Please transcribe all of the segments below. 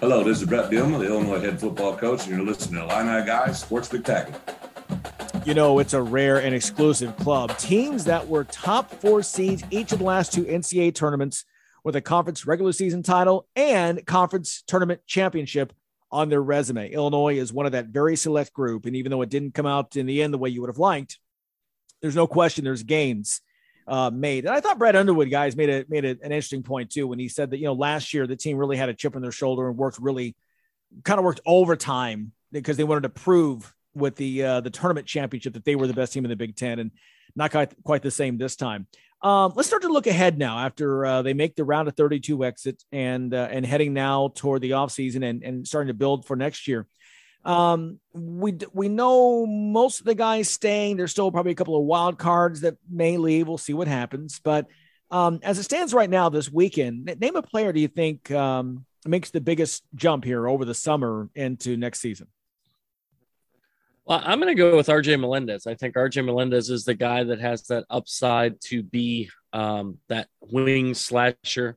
Hello, this is Brett Bielema, the Illinois head football coach, and you're listening to Illini Guys Sports Spectacular. You know, it's a rare and exclusive club. Teams that were top four seeds each of the last two NCAA tournaments with a conference regular season title and conference tournament championship on their resume. Illinois is one of that very select group. And even though it didn't come out in the end the way you would have liked, there's no question there's gains uh, made. And I thought Brad Underwood guys made a made an interesting point too when he said that you know last year the team really had a chip on their shoulder and worked really kind of worked overtime because they wanted to prove with the uh, the tournament championship that they were the best team in the Big Ten and not quite quite the same this time. Um, let's start to look ahead now after uh, they make the round of 32 exit and uh, and heading now toward the offseason and, and starting to build for next year. Um, we we know most of the guys staying. There's still probably a couple of wild cards that may leave. We'll see what happens. But um, as it stands right now, this weekend, name a player do you think um, makes the biggest jump here over the summer into next season? Well, I'm going to go with RJ Melendez. I think RJ Melendez is the guy that has that upside to be um, that wing slasher.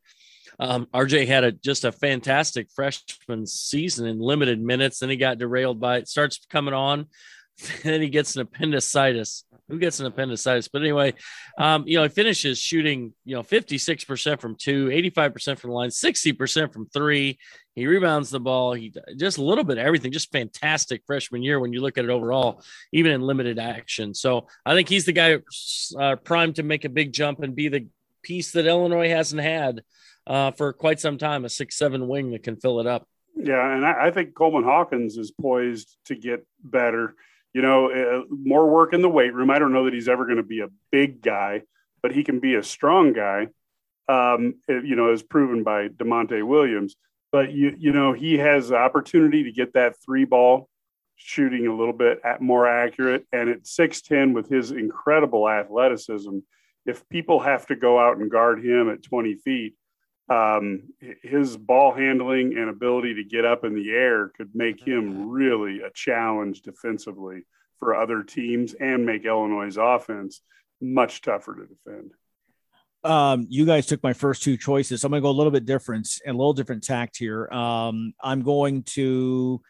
Um, RJ had a just a fantastic freshman season in limited minutes. Then he got derailed by it, starts coming on, then he gets an appendicitis. Who gets an appendicitis? But anyway, um, you know, he finishes shooting, you know, 56% from two, 85% from the line, 60% from three. He rebounds the ball. He just a little bit of everything, just fantastic freshman year when you look at it overall, even in limited action. So I think he's the guy uh, primed to make a big jump and be the piece that Illinois hasn't had uh, for quite some time, a six seven wing that can fill it up. Yeah, and I, I think Coleman Hawkins is poised to get better. You know, uh, more work in the weight room. I don't know that he's ever going to be a big guy, but he can be a strong guy. Um, it, you know, as proven by Da'Monte Williams. But you, you know, he has the opportunity to get that three ball shooting a little bit at more accurate. And at six ten, with his incredible athleticism, if people have to go out and guard him at twenty feet, um, his ball handling and ability to get up in the air could make him really a challenge defensively for other teams and make Illinois' offense much tougher to defend. Um, you guys took my first two choices. So I'm going to go a little bit different and a little different tact here. Um, I'm going to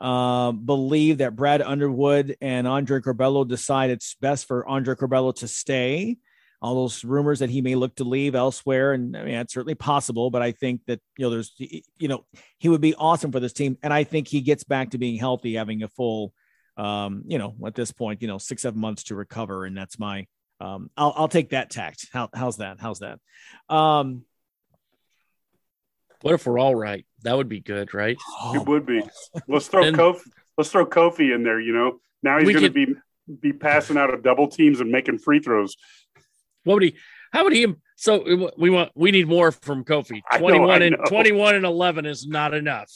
uh, believe that Brad Underwood and Andre Curbelo decide it's best for Andre Curbelo to stay all those rumors that he may look to leave elsewhere. And I mean, it's certainly possible, but I think that, you know, there's, you know, he would be awesome for this team. And I think he gets back to being healthy, having a full, um, you know, at this point, you know, six, seven months to recover. And that's my, um, I'll, I'll take that tact. How, how's that? How's that? Um, what if we're all right? That would be good, right? Oh, it would be. Let's throw and, Kofi. Let's throw Kofi in there. You know, now he's going to be be passing out of double teams and making free throws. What would he? How would he? So we want we need more from Kofi. Twenty one and twenty one and eleven is not enough.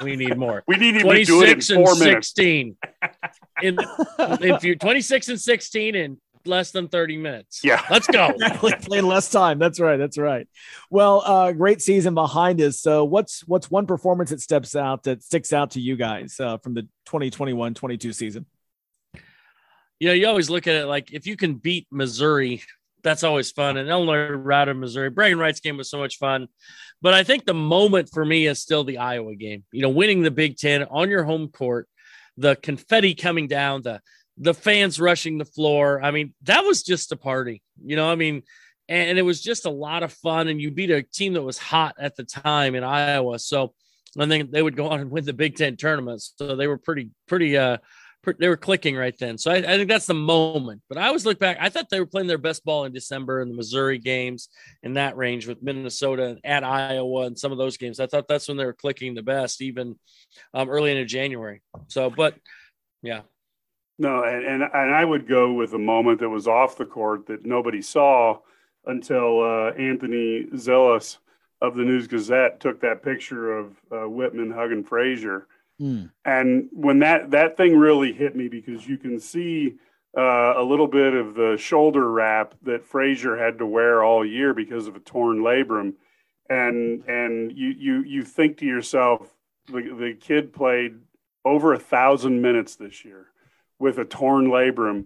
We need more. we need twenty six and minutes. sixteen. in if you twenty six and sixteen in less than 30 minutes. Yeah. Let's go. Play less time. That's right. That's right. Well, uh, great season behind us. So what's what's one performance that steps out that sticks out to you guys uh, from the 2021-22 season? You know, you always look at it like if you can beat Missouri that's always fun. And Illinois routed Missouri. Bragging game was so much fun. But I think the moment for me is still the Iowa game. You know, winning the Big Ten on your home court, the confetti coming down, the the fans rushing the floor. I mean, that was just a party. You know, I mean, and it was just a lot of fun. And you beat a team that was hot at the time in Iowa. So and then they would go on and win the Big Ten tournament. So they were pretty, pretty uh they were clicking right then. So I, I, think that's the moment. But I always look back. I thought they were playing their best ball in December in the Missouri games in that range with Minnesota at Iowa and some of those games. I thought that's when they were clicking the best, even um, early into January. So, but yeah. No, and, and and I would go with a moment that was off the court that nobody saw until uh, Anthony Zilis of the News Gazette took that picture of uh, Whitman hugging Frazier Mm. And when that that thing really hit me because you can see uh, a little bit of the shoulder wrap that Frazier had to wear all year because of a torn labrum, and and you you you think to yourself, the, the kid played over a thousand minutes this year with a torn labrum,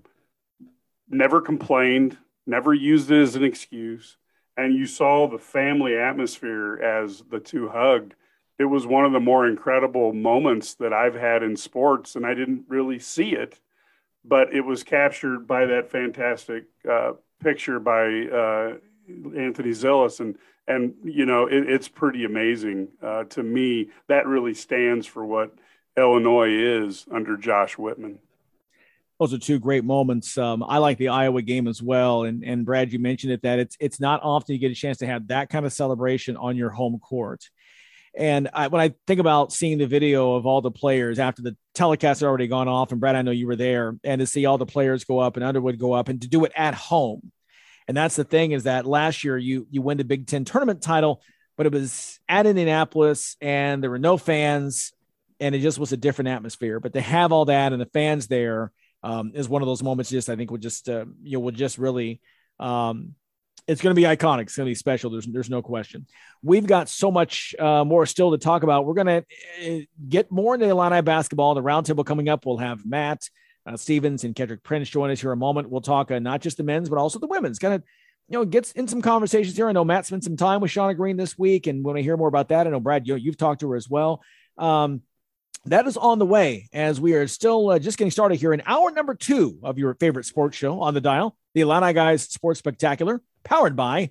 never complained, never used it as an excuse, and you saw the family atmosphere as the two hugged it was one of the more incredible moments that I've had in sports, and I didn't really see it, but it was captured by that fantastic uh, picture by uh, Anthony Zilis, and and you know it, it's pretty amazing uh, to me. That really stands for what Illinois is under Josh Whitman. Those are two great moments. Um, I like the Iowa game as well, and and Brad, you mentioned it that it's it's not often you get a chance to have that kind of celebration on your home court. And I, when I think about seeing the video of all the players after the telecast had already gone off, and Brad, I know you were there, and to see all the players go up and Underwood go up, and to do it at home, and that's the thing is that last year you you win the Big Ten tournament title, but it was at Indianapolis and there were no fans, and it just was a different atmosphere. But to have all that and the fans there um, is one of those moments. Just I think would just uh, you know would just really. Um, it's going to be iconic. It's going to be special. There's, there's no question. We've got so much uh, more still to talk about. We're going to uh, get more into Illini basketball. The roundtable coming up. We'll have Matt uh, Stevens and Kedrick Prince join us here a moment. We'll talk uh, not just the men's, but also the women's. Kind of, you know, gets in some conversations here. I know Matt spent some time with Shauna Green this week, and when I hear more about that, I know Brad, you you've talked to her as well. Um, that is on the way as we are still uh, just getting started here in hour number two of your favorite sports show on the dial, the Illini Guys Sports Spectacular powered by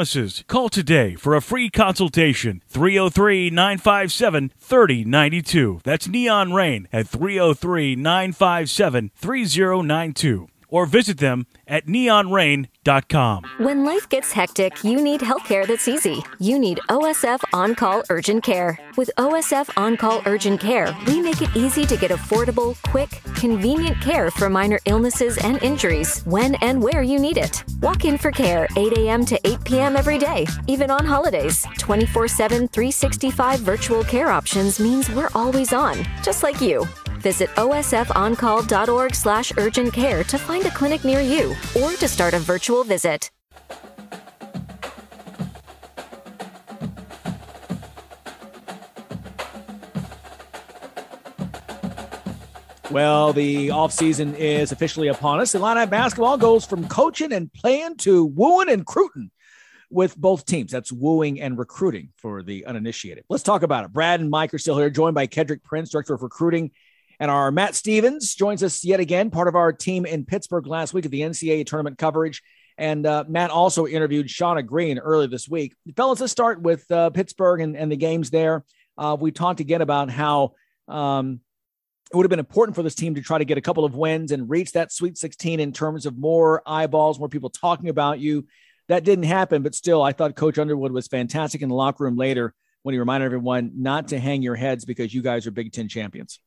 promises. Call today for a free consultation. 303 957 3092. That's Neon Rain at 303 957 3092. Or visit them at neonrain.com. When life gets hectic, you need healthcare that's easy. You need OSF On Call Urgent Care. With OSF On Call Urgent Care, we make it easy to get affordable, quick, convenient care for minor illnesses and injuries when and where you need it. Walk in for care 8 a.m. to 8 p.m. every day, even on holidays. 24 7, 365 virtual care options means we're always on, just like you. Visit osfoncall.org slash urgent care to find a clinic near you or to start a virtual visit. Well, the offseason is officially upon us. Illini basketball goes from coaching and playing to wooing and recruiting with both teams. That's wooing and recruiting for the uninitiated. Let's talk about it. Brad and Mike are still here, joined by Kedrick Prince, Director of Recruiting and our Matt Stevens joins us yet again, part of our team in Pittsburgh last week at the NCAA tournament coverage. And uh, Matt also interviewed Shauna Green earlier this week. Fellas, let's start with uh, Pittsburgh and, and, the games there. Uh, we talked again about how um, it would have been important for this team to try to get a couple of wins and reach that Sweet 16 in terms of more eyeballs, more people talking about you. That didn't happen, but still, I thought Coach Underwood was fantastic in the locker room later when he reminded everyone not to hang your heads because you guys are Big Ten champions.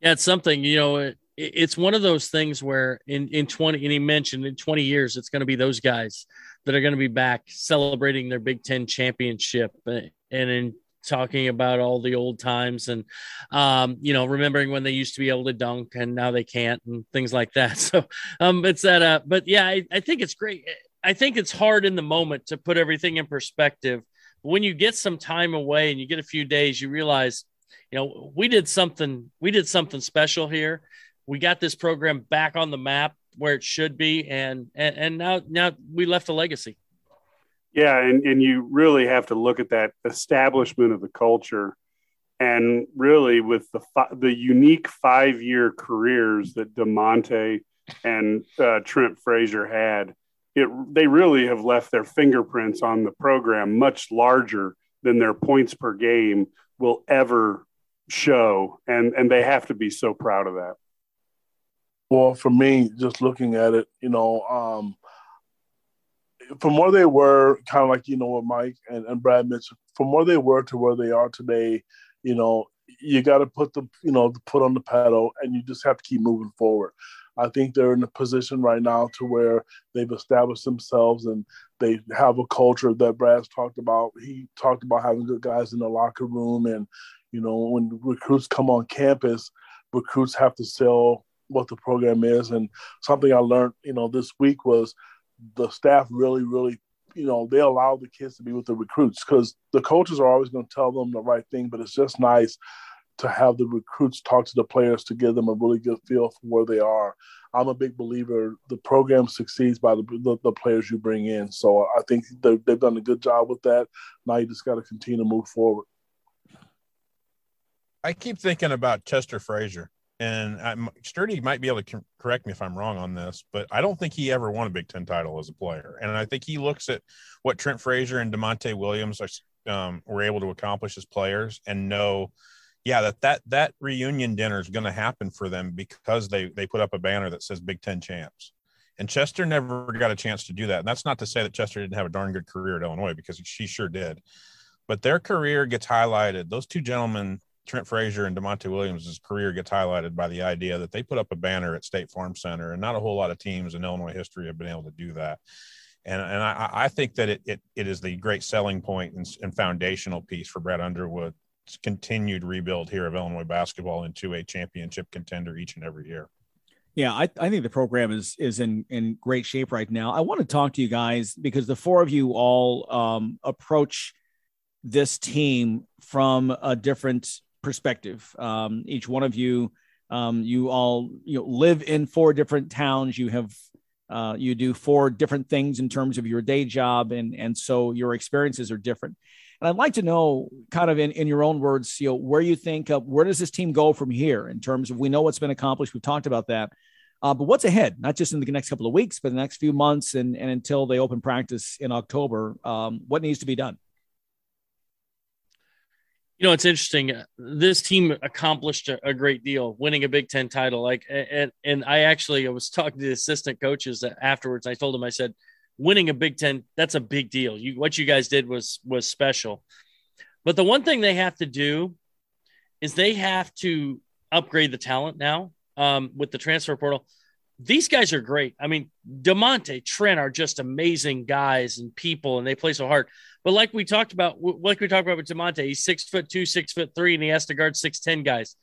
Yeah, it's something, you know, it, it's one of those things where in, in 20, and he mentioned in 20 years, it's going to be those guys that are going to be back celebrating their Big Ten championship and in talking about all the old times and, um, you know, remembering when they used to be able to dunk and now they can't and things like that. So, um, it's that, uh, but yeah, I, I think it's great. I think it's hard in the moment to put everything in perspective. When you get some time away and you get a few days, you realize – you know, we did something, we did something special here. We got this program back on the map where it should be, and and, and now now we left a legacy. Yeah, and, and you really have to look at that establishment of the culture, and really with the the unique five year careers that Da'Monte and uh, Trent Frazier had, it they really have left their fingerprints on the program much larger than their points per game will ever show, and and they have to be so proud of that. Well, for me, just looking at it, you know, um, from where they were, kind of like you know what Mike and, and Brad mentioned, from where they were to where they are today, you know, you got to put the you know the put on the pedal, and you just have to keep moving forward. I think they're in a position right now to where they've established themselves and They have a culture that Brad's talked about. He talked about having good guys in the locker room, and you know when recruits come on campus, recruits have to sell what the program is. And something I learned, you know, this week was the staff really, really, you know, they allow the kids to be with the recruits because the coaches are always going to tell them the right thing, but it's just nice to have the recruits talk to the players to give them a really good feel for where they are. I'm a big believer the program succeeds by the, the, the players you bring in. So I think they've they've done a good job with that. Now you just got to continue to move forward. I keep thinking about Chester Frazier and I'm, Sturdy might be able to correct me if I'm wrong on this, but I don't think he ever won a Big Ten title as a player. And I think he looks at what Trent Frazier and Da'Monte Williams are, um, were able to accomplish as players and know, yeah, that that that reunion dinner is going to happen for them because they they put up a banner that says Big Ten champs. And Chester never got a chance to do that. And that's not to say that Chester didn't have a darn good career at Illinois because she sure did. But their career gets highlighted. Those two gentlemen Trent Frazier and Da'Monte Williams' career gets highlighted by the idea that they put up a banner at State Farm Center, and not a whole lot of teams in Illinois history have been able to do that. And, and I, I think that it, it, it is the great selling point and, and foundational piece for Brad Underwood's continued rebuild here of Illinois basketball into a championship contender each and every year. Yeah, I, I think the program is is in in great shape right now. I want to talk to you guys because the four of you all um, approach this team from a different perspective. Um, each one of you, um, you all you know, live in four different towns. You have uh, you do four different things in terms of your day job, and and so your experiences are different. And I'd like to know, kind of in, in your own words, you know, where you think of where does this team go from here in terms of we know what's been accomplished. We've talked about that. Uh, but what's ahead, not just in the next couple of weeks, but the next few months and, and until they open practice in October, um, what needs to be done? you know, it's interesting. This team accomplished a, a, great deal, winning a Big Ten title. Like, and and I actually I was talking to the assistant coaches afterwards. I told them, I said, winning a Big Ten, that's a big deal. You what you guys did was was special. But the one thing they have to do is they have to upgrade the talent now um, with the transfer portal. These guys are great. I mean, Da'Monte, Trent are just amazing guys and people, and they play so hard. But like we talked about, like we talked about with Da'Monte, he's six foot two, six foot three, and he has to guard six ten guys.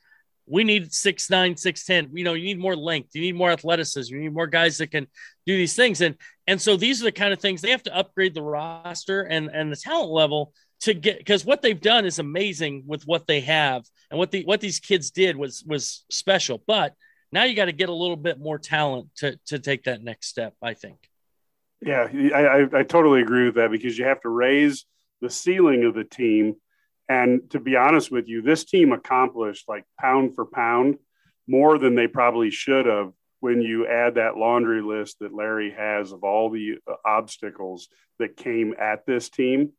We need six nine, six ten. You know, you need more length, you need more athleticism, you need more guys that can do these things. And and so these are the kind of things they have to upgrade the roster and and the talent level to get because what they've done is amazing with what they have and what the what these kids did was was special. But now you got to get a little bit more talent to to take that next step. I think. Yeah, I, I, I totally agree with that because you have to raise the ceiling of the team. And to be honest with you, this team accomplished like pound for pound more than they probably should have when you add that laundry list that Larry has of all the uh, obstacles that came at this team.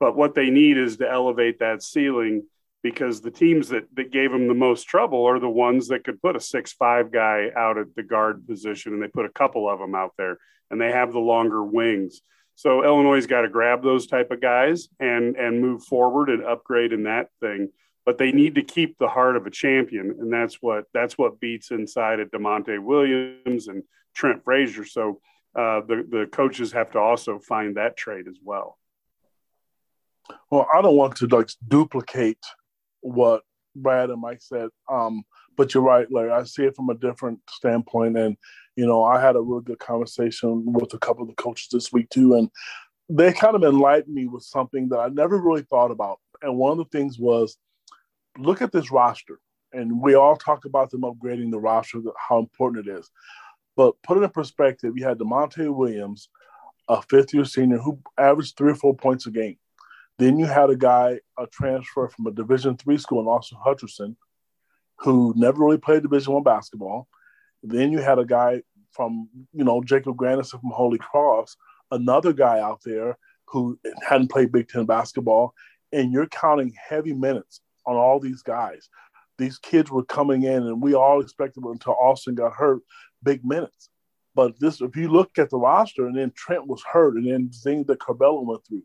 But what they need is to elevate that ceiling because the teams that, that gave them the most trouble are the ones that could put a six five guy out at the guard position and they put a couple of them out there and they have the longer wings. So Illinois' got to grab those type of guys and and move forward and upgrade in that thing. But they need to keep the heart of a champion, and that's what that's what beats inside at Da'Monte Williams and Trent Frazier. So uh, the the coaches have to also find that trait as well. Well, I don't want to like duplicate what Brad and Mike said, um, but you're right, Larry. I see it from a different standpoint, and you know, I had a real good conversation with a couple of the coaches this week too, and they kind of enlightened me with something that I never really thought about. And one of the things was, look at this roster, and we all talk about them upgrading the roster, how important it is. But put it in perspective, you had Da'Monte Williams, a fifth-year senior who averaged three or four points a game. Then you had a guy, a transfer from a Division three school in Austin Hutcherson, who never really played Division one basketball. Then you had a guy from, you know, Jacob Grandison from Holy Cross, another guy out there who hadn't played Big Ten basketball, and you're counting heavy minutes on all these guys. These kids were coming in, and we all expected until Austin got hurt, big minutes. But this, if you look at the roster, and then Trent was hurt, and then things that Curbelo went through,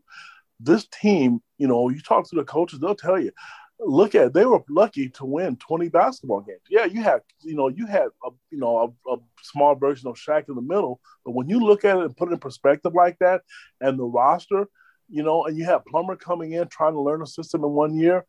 this team, you know, you talk to the coaches, they'll tell you look at it, they were lucky to win 20 basketball games. Yeah, you had you know you had a you know a, a, small version of Shaq in the middle, but when you look at it and put it in perspective like that, and the roster, you know, and you have Plummer coming in trying to learn a system in one year,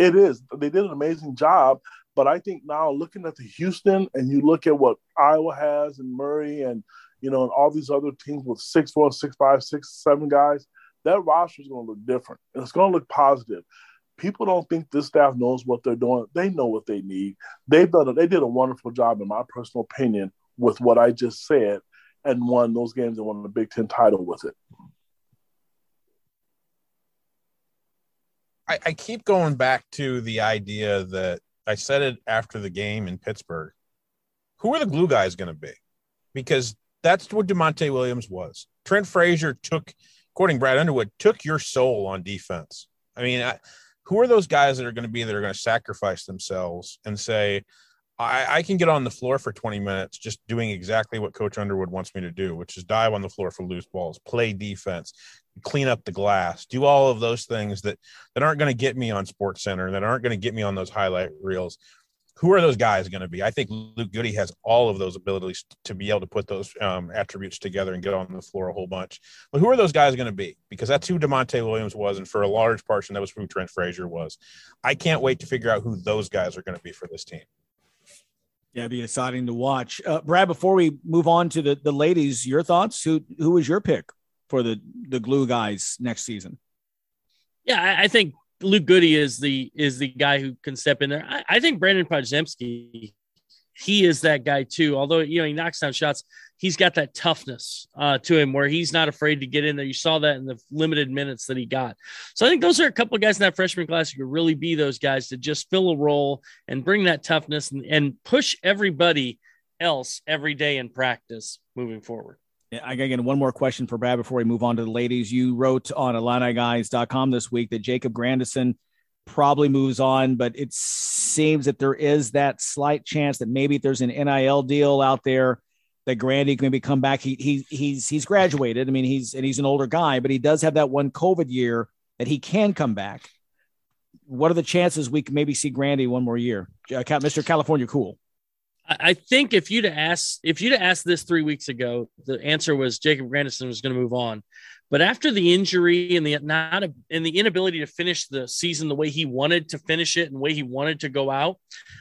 it is they did an amazing job. But I think now looking at the Houston and you look at what Iowa has and Murray and you know and all these other teams with six four, six five, six seven guys, that roster is going to look different and it's going to look positive people don't think this staff knows what they're doing. They know what they need. They've done. A, they did a wonderful job, in my personal opinion, with what I just said, and won those games and won the Big Ten title with it. I, I keep going back to the idea that I said it after the game in Pittsburgh. Who are the glue guys going to be? Because that's what Da'Monte Williams was. Trent Frazier took, according Brad Underwood, took your soul on defense. I mean, I, who are those guys that are going to be that are going to sacrifice themselves and say, I, I, can get on the floor for 20 minutes just doing exactly what Coach Underwood wants me to do, which is dive on the floor for loose balls, play defense, clean up the glass, do all of those things that that aren't going to get me on Sports Center, that aren't going to get me on those highlight reels who are those guys going to be? I think Luke Goode has all of those abilities to be able to put those um, attributes together and get on the floor a whole bunch. But who are those guys going to be? Because that's who Da'Monte Williams was, and for a large portion, that was who Trent Frazier was. I can't wait to figure out who those guys are going to be for this team. Yeah, it'd be exciting to watch. Uh, Brad, before we move on to the, the ladies, your thoughts? Who who was your pick for the the glue guys next season? Yeah, I, I think Luke Goode is the is the guy who can step in there. I, I think Brandon Podziemski, he is that guy too. Although you know he knocks down shots, he's got that toughness uh, to him where he's not afraid to get in there. You saw that in the limited minutes that he got. So I think those are a couple of guys in that freshman class who could really be those guys to just fill a role and bring that toughness and, and push everybody else every day in practice moving forward. I got again one more question for Brad before we move on to the ladies. You wrote on IlliniGuys.com this week that Jacob Grandison probably moves on, but it seems that there is that slight chance that maybe there's an NIL deal out there that Grandy can maybe come back. He, he he's he's graduated. I mean, he's and he's an older guy, but he does have that one COVID year that he can come back. What are the chances we can maybe see Grandy one more year? Uh, Mr. California Cool. I think if you'd asked if you'd asked this three weeks ago, the answer was Jacob Grandison was going to move on. But after the injury and the not a, and the inability to finish the season the way he wanted to finish it and the way he wanted to go out,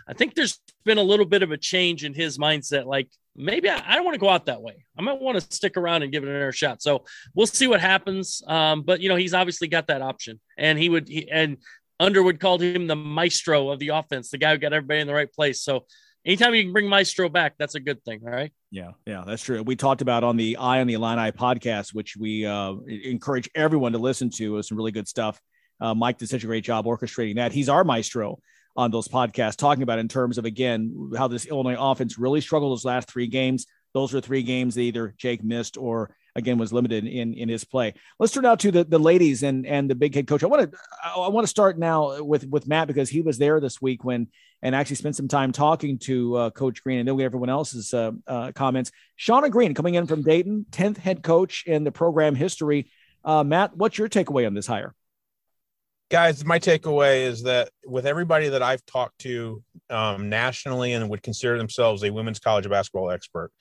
I think there's been a little bit of a change in his mindset. Like maybe I, I don't want to go out that way. I might want to stick around and give it another shot. So we'll see what happens. Um, but you know he's obviously got that option, and he would he, and Underwood called him the maestro of the offense, the guy who got everybody in the right place. So anytime you can bring Maestro back, that's a good thing, right? Yeah, yeah, that's true. We talked about on the Eye on the Illini podcast, which we uh, encourage everyone to listen to. It some really good stuff. Uh, Mike did such a great job orchestrating that. He's our maestro on those podcasts, talking about in terms of again how this Illinois offense really struggled those last three games. Those were three games that either Jake missed or again was limited in in his play. Let's turn now to the the ladies and and the big head coach. I want to I want to start now with with Matt because he was there this week when and actually spent some time talking to uh, Coach Green and then we everyone else's uh, uh, comments. Shauna Green coming in from Dayton, tenth head coach in the program history. Uh, Matt, what's your takeaway on this hire? Guys, my takeaway is that with everybody that I've talked to um, nationally and would consider themselves a women's college basketball expert,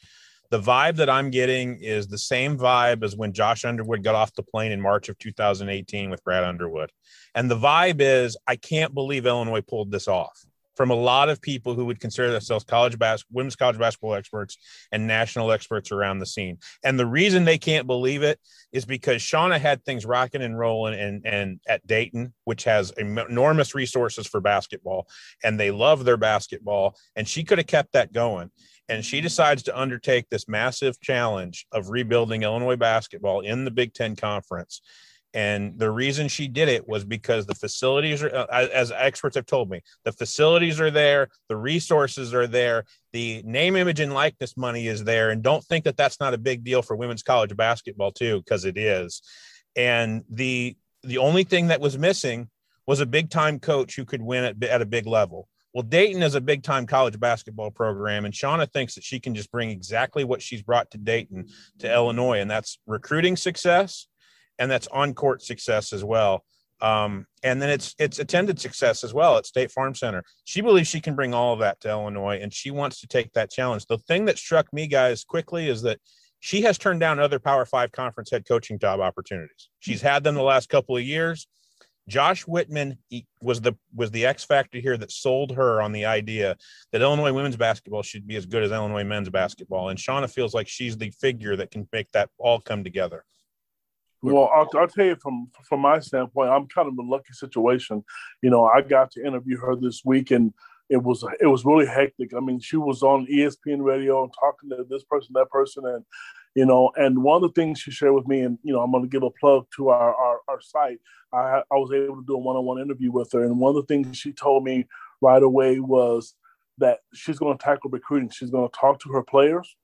the vibe that I'm getting is the same vibe as when Josh Underwood got off the plane in March of 2018 with Brad Underwood. And the vibe is, I can't believe Illinois pulled this off from a lot of people who would consider themselves college bas- women's college basketball experts and national experts around the scene. And the reason they can't believe it is because Shauna had things rocking and rolling and, and at Dayton, which has enormous resources for basketball, and they love their basketball. And she could have kept that going and she decides to undertake this massive challenge of rebuilding Illinois basketball in the Big Ten Conference. And the reason she did it was because the facilities are, uh, as experts have told me, the facilities are there, the resources are there, the name, image, and likeness money is there. And don't think that that's not a big deal for women's college basketball too, because it is. And the the only thing that was missing was a big time coach who could win at, at a big level. Well, Dayton is a big time college basketball program, and Shauna thinks that she can just bring exactly what she's brought to Dayton to Illinois, and that's recruiting success and that's on court success as well. Um, and then it's it's attended success as well at State Farm Center. She believes she can bring all of that to Illinois, and she wants to take that challenge. The thing that struck me, guys, quickly is that she has turned down other Power Five conference head coaching job opportunities. She's had them the last couple of years. Josh Whitman was the was the X factor here that sold her on the idea that Illinois women's basketball should be as good as Illinois men's basketball, and Shauna feels like she's the figure that can make that all come together. Well, I'll, I'll tell you from from my standpoint, I'm kind of a lucky situation. You know, I got to interview her this week, and it was it was really hectic. I mean, she was on ESPN radio talking to this person, that person, and you know, and one of the things she shared with me, and you know, I'm going to give a plug to our our, our site. I I was able to do a one on one interview with her, and one of the things she told me right away was that she's going to tackle recruiting. She's going to talk to her players,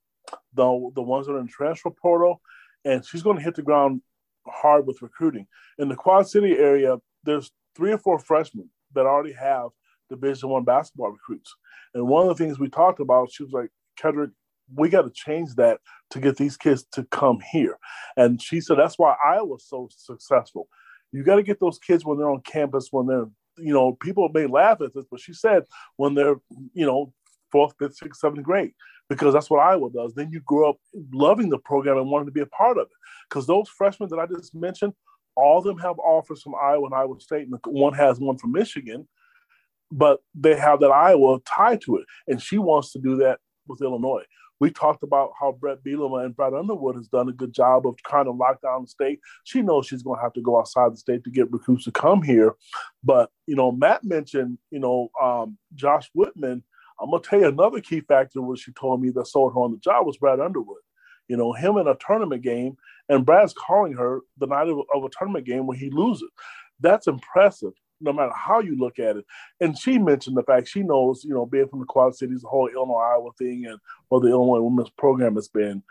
the the ones that are in the transfer portal, and she's going to hit the ground hard with recruiting. In the Quad City area, there's three or four freshmen that already have Division One basketball recruits. And one of the things we talked about, she was like, Kedrick, we got to change that to get these kids to come here. And she said that's why Iowa's so successful. You got to get those kids when they're on campus, when they're, you know, people may laugh at this, but she said when they're, you know, fourth, fifth, sixth, seventh grade, because that's what Iowa does. Then you grow up loving the program and wanting to be a part of it. Because those freshmen that I just mentioned, all of them have offers from Iowa and Iowa State, and one has one from Michigan, but they have that Iowa tie to it. And she wants to do that with Illinois. We talked about how Brett Bielema and Brad Underwood has done a good job of kind of lock down the state. She knows she's going to have to go outside the state to get recruits to come here. But, you know, Matt mentioned, you know, um, Josh Whitman. I'm going to tell you another key factor was she told me that sold her on the job was Brad Underwood. You know, him in a tournament game, and Brad's calling her the night of, of a tournament game when he loses. That's impressive no matter how you look at it. And she mentioned the fact she knows, you know, being from the Quad Cities, the whole Illinois Iowa thing, and what the Illinois women's program has been.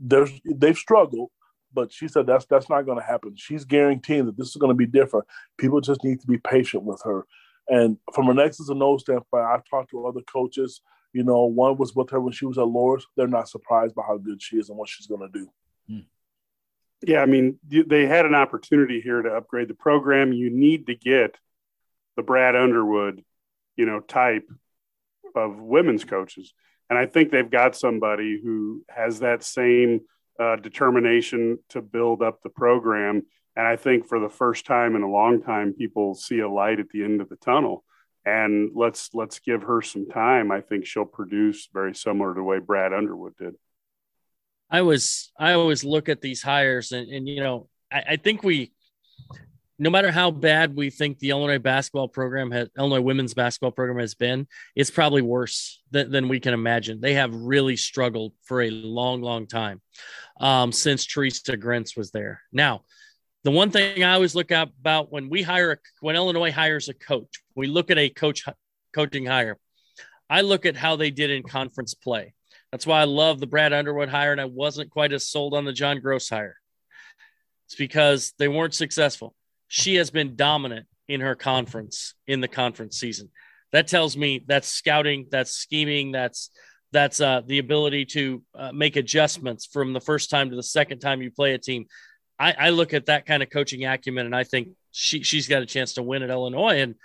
There's they've struggled, but she said that's that's not going to happen. She's guaranteeing that this is going to be different. People just need to be patient with her. And from an X's and O's standpoint, I've talked to other coaches. You know, one was with her when she was at Lawrence. They're not surprised by how good she is and what she's going to do. Hmm. Yeah, I mean, they had an opportunity here to upgrade the program. You need to get the Brad Underwood, you know, type of women's coaches. And I think they've got somebody who has that same uh, determination to build up the program. And I think for the first time in a long time, people see a light at the end of the tunnel. And let's let's give her some time. I think she'll produce very similar to the way Brad Underwood did. I was I always look at these hires and, and you know I, I think we no matter how bad we think the Illinois basketball program has, Illinois women's basketball program has been, it's probably worse than, than we can imagine. They have really struggled for a long, long time um, since Theresa Grentz was there. Now, the one thing I always look at about when we hire a, when Illinois hires a coach, we look at a coach coaching hire. I look at how they did in conference play. That's why I love the Brad Underwood hire, and I wasn't quite as sold on the John Gross hire. It's because they weren't successful she has been dominant in her conference in the conference season. That tells me that's scouting, that's scheming, that's that's uh, the ability to uh, make adjustments from the first time to the second time you play a team. I, I look at that kind of coaching acumen, and I think she she's got a chance to win at Illinois. And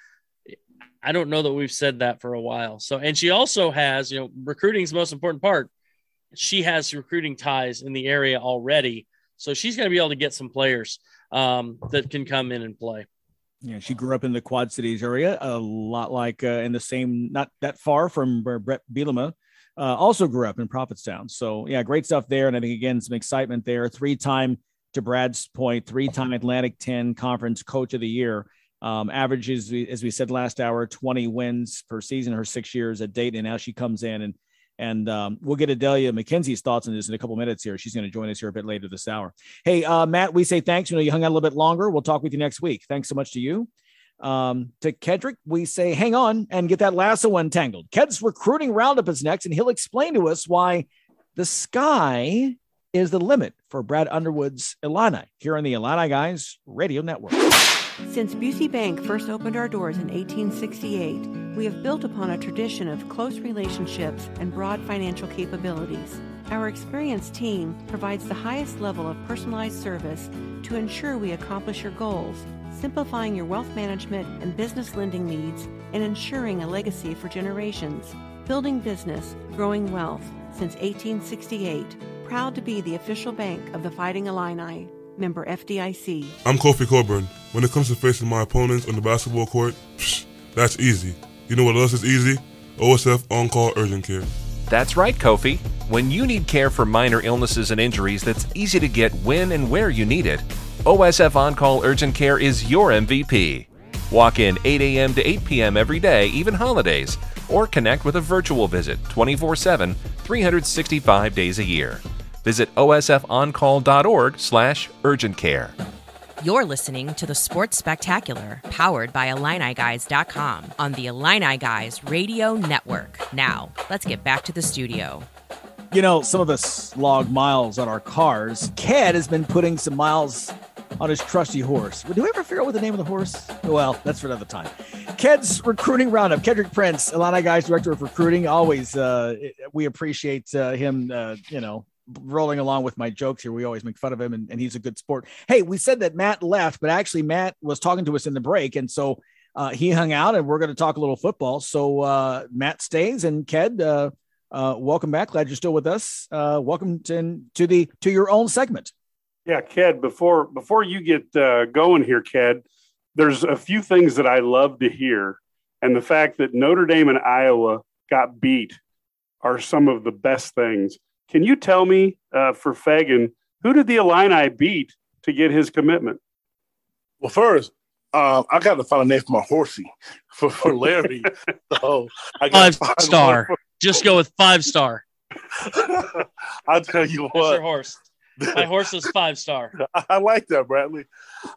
I don't know that we've said that for a while. So, and she also has, you know, recruiting is most important part. She has recruiting ties in the area already, so she's going to be able to get some players um, that can come in and play. Yeah, she grew up in the Quad Cities area, a lot like uh, in the same, not that far from where Brett Bielema uh, also grew up in Prophetstown. So, yeah, great stuff there. And I think, again, some excitement there. Three time, to Brad's point, three time Atlantic 10 Conference Coach of the Year. Um, averages, as we said last hour, 20 wins per season, her six years at Dayton. And now she comes in and and um, we'll get Adelia McKenzie's thoughts on this in a couple minutes here. She's going to join us here a bit later this hour. Hey, uh, Matt, we say thanks. You know, you hung out a little bit longer. We'll talk with you next week. Thanks so much to you. Um, to Kedrick, we say hang on and get that lasso untangled. Ked's recruiting roundup is next, and he'll explain to us why the sky is the limit for Brad Underwood's Illini here on the Illini Guys Radio Network. Since Busey Bank first opened our doors in 1868, we have built upon a tradition of close relationships and broad financial capabilities. Our experienced team provides the highest level of personalized service to ensure we accomplish your goals simplifying your wealth management and business lending needs and ensuring a legacy for generations. Building business, growing wealth since 1868. Proud to be the official bank of the Fighting Illini. Member FDIC. I'm Kofi Cockburn. When it comes to facing my opponents on the basketball court, psh, that's easy. You know what else is easy? OSF On Call Urgent Care. That's right, Kofi. When you need care for minor illnesses and injuries that's easy to get when and where you need it, OSF On Call Urgent Care is your MVP. Walk in 8 a.m. to 8 p.m. every day, even holidays, or connect with a virtual visit 24 7, 365 days a year. Visit osfoncall.org slash urgent care. You're listening to the Sports Spectacular, powered by IlliniGuys.com on the Illini Guys Radio Network. Now, let's get back to the studio. You know, some of us log miles on our cars. Ked has been putting some miles on his trusty horse. Do we ever figure out what the name of the horse? Well, that's for another time. Ked's recruiting roundup. Kedrick Prince, Illini Guys Director of Recruiting. Always, uh, we appreciate uh, him, uh, you know, rolling along with my jokes here. We always make fun of him, and, and, he's a good sport. Hey, we said that Matt left, but actually Matt was talking to us in the break, and so uh, he hung out, and we're going to talk a little football. So uh, Matt stays, and Ked, uh, uh welcome back. Glad you're still with us. Uh, welcome to, to the to your own segment. Yeah, Ked. Before before you get uh, going here, Ked, there's a few things that I love to hear, and the fact that Notre Dame and Iowa got beat are some of the best things can you tell me uh, for Feagin, who did the Illini beat to get his commitment? Well, first, um, I got to find a name for my horsey for, for Larry. so I got five star. For- Just go with five star. I'll tell you what. That's your horse. My horse is five star. I like that, Bradley.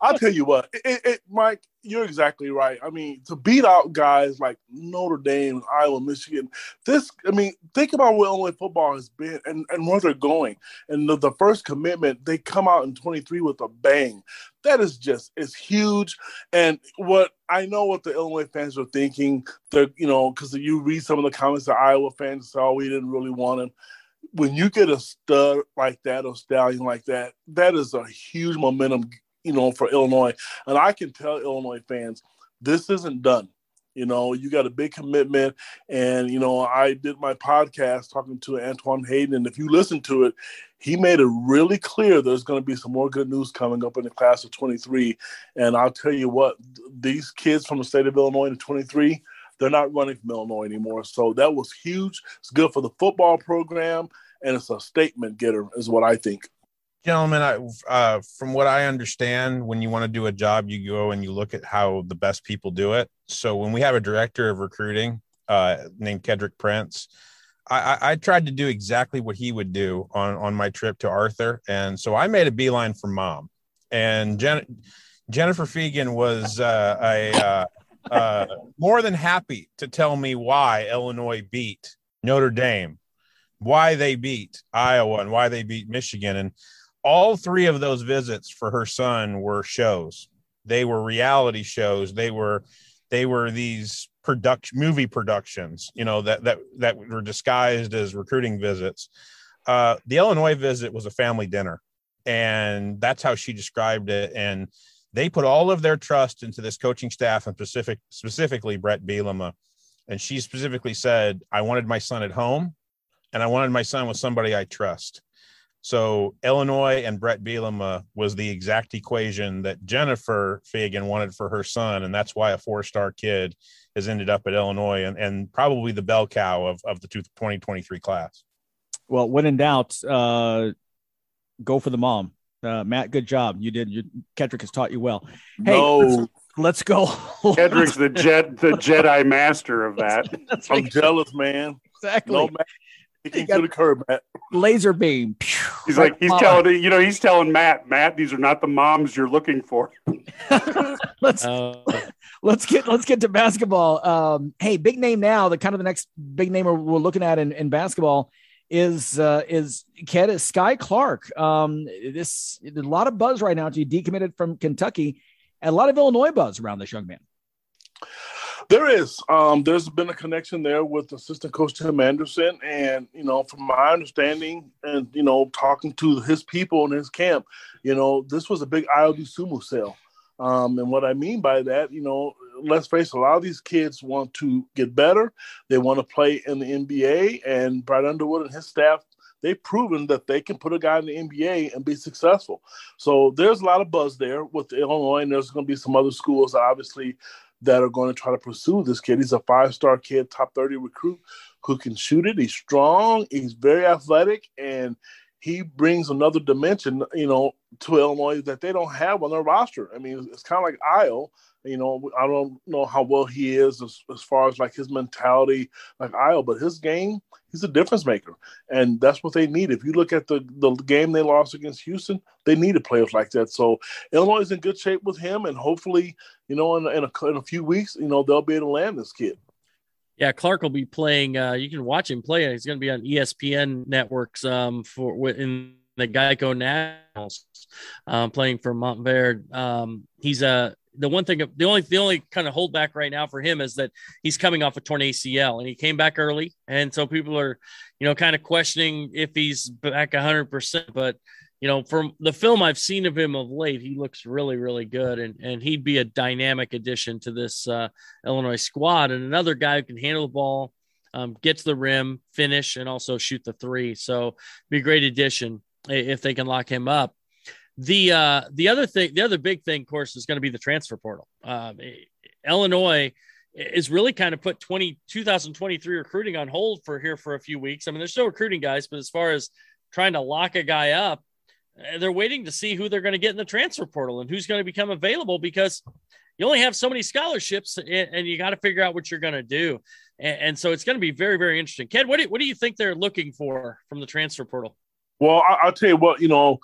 I'll tell you what, it, it, Mike, you're exactly right. I mean, to beat out guys like Notre Dame, Iowa, Michigan, this, I mean, think about where Illinois football has been and, and where they're going. And the, the first commitment, they come out in 23 with a bang. That is just, it's huge. And what I know what the Illinois fans are thinking, they're, you know, because you read some of the comments that Iowa fans saw, we didn't really want him when you get a stud like that or stallion like that, that is a huge momentum, you know, for Illinois. And I can tell Illinois fans, this isn't done. You know, you got a big commitment. And, you know, I did my podcast talking to Antoine Hayden. And if you listen to it, he made it really clear there's going to be some more good news coming up in the class of 23. And I'll tell you what, these kids from the state of Illinois in 23, they're not running from Illinois anymore. So that was huge. It's good for the football program, and it's a statement getter, is what I think. Gentlemen, I, uh, from what I understand, when you want to do a job, you go and you look at how the best people do it. So when we have a director of recruiting uh, named Kedrick Prince, I, I, tried to do exactly what he would do on, on my trip to Arthur. And so I made a beeline for mom. And Jen, Jennifer Feagin was uh, a, uh, uh, more than happy to tell me why Illinois beat Notre Dame, why they beat Iowa, and why they beat Michigan. And all three of those visits for her son were shows. They were reality shows. They were they were these production movie productions, you know, that that that were disguised as recruiting visits. Uh, the Illinois visit was a family dinner, and that's how she described it. And they put all of their trust into this coaching staff and specific specifically Brett Bielema. And she specifically said, I wanted my son at home and I wanted my son with somebody I trust. So Illinois and Brett Bielema was the exact equation that Jennifer Feagin wanted for her son. And that's why a four-star kid has ended up at Illinois and, and probably the bell cow of, of the 2023 class. Well, when in doubt, uh, go for the mom. Uh, Matt, good job. You did. You, Kedrick has taught you well. Hey, no. let's, let's go. Kedrick's the jet, the Jedi master of that. That's I'm jealous, man. Exactly. No, Matt, he can to the curb, Matt. Laser beam. He's like he's telling you know he's telling Matt, Matt, these are not the moms you're looking for. let's uh, let's get let's get to basketball. Um, hey, big name now. The kind of the next big name we're, we're looking at in, in basketball is uh, is Ked Skyy Clark. Um, this a lot of buzz right now. He decommitted from Kentucky, and a lot of Illinois buzz around this young man. There is. Um, there's been a connection there with assistant coach Tim Anderson, and you know, from my understanding, and you know, talking to his people in his camp, you know, this was a big Ayo Dosunmu sale. Um, and what I mean by that, you know, let's face it, a lot of these kids want to get better. They want to play in the NBA, and Brad Underwood and his staff they've proven that they can put a guy in the NBA and be successful. So there's a lot of buzz there with Illinois, and there's going to be some other schools, obviously, that are going to try to pursue this kid. He's a five star kid, top 30 recruit who can shoot it. He's strong, he's very athletic, and he brings another dimension, you know, to Illinois that they don't have on their roster. I mean, it's kind of like Ayo. You know, I don't know how well he is as, as far as like his mentality, like Ayo, but his game, he's a difference maker, and that's what they need. If you look at the the game they lost against Houston, they needed players like that. So Illinois is in good shape with him, and hopefully, you know, in, in, a, in a few weeks, you know, they'll be able to land this kid. Yeah, Clark will be playing. Uh, you can watch him play. He's going to be on ESPN networks um, for in the Geico Nationals, um, playing for Montverde. Um, he's a the one thing the only the only kind of holdback right now for him is that he's coming off a torn ACL and he came back early, and so people are you know kind of questioning if he's back hundred percent. But you know, from the film I've seen of him of late, he looks really really good, and and he'd be a dynamic addition to this uh, Illinois squad and another guy who can handle the ball. Um, get to the rim, finish, and also shoot the three. So, be a great addition if they can lock him up. The uh, the other thing, the other big thing, of course, is going to be the transfer portal. Um, Illinois is really kind of put 20, 2023 recruiting on hold for here for a few weeks. I mean, they're still recruiting guys, but as far as trying to lock a guy up, eh, they're waiting to see who they're going to get in the transfer portal and who's going to become available because you only have so many scholarships and, and you got to figure out what you're going to do. And, so it's going to be very, very interesting. Ken, what do, what do you think they're looking for from the transfer portal? Well, I, will tell you what, you know,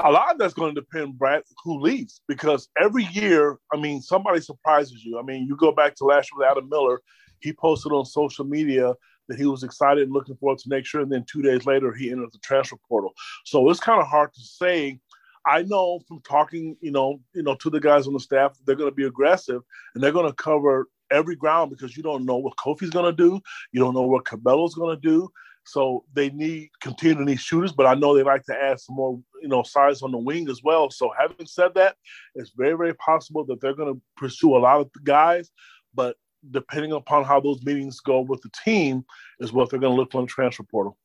a lot of that's going to depend, Brad, who leaves, because every year, I mean, somebody surprises you. I mean, you go back to last year with Adam Miller, he posted on social media that he was excited and looking forward to next year, and then two days later, he entered the transfer portal. So it's kind of hard to say. I know from talking, you know, you know, to the guys on the staff, they're going to be aggressive and they're going to cover every ground because you don't know what Kofi's going to do, you don't know what Curbelo going to do. So they need need shooters, but I know they like to add some more, you know, size on the wing as well. So having said that, it's very, very possible that they're going to pursue a lot of guys, but depending upon how those meetings go with the team, is what they're going to look in the transfer portal.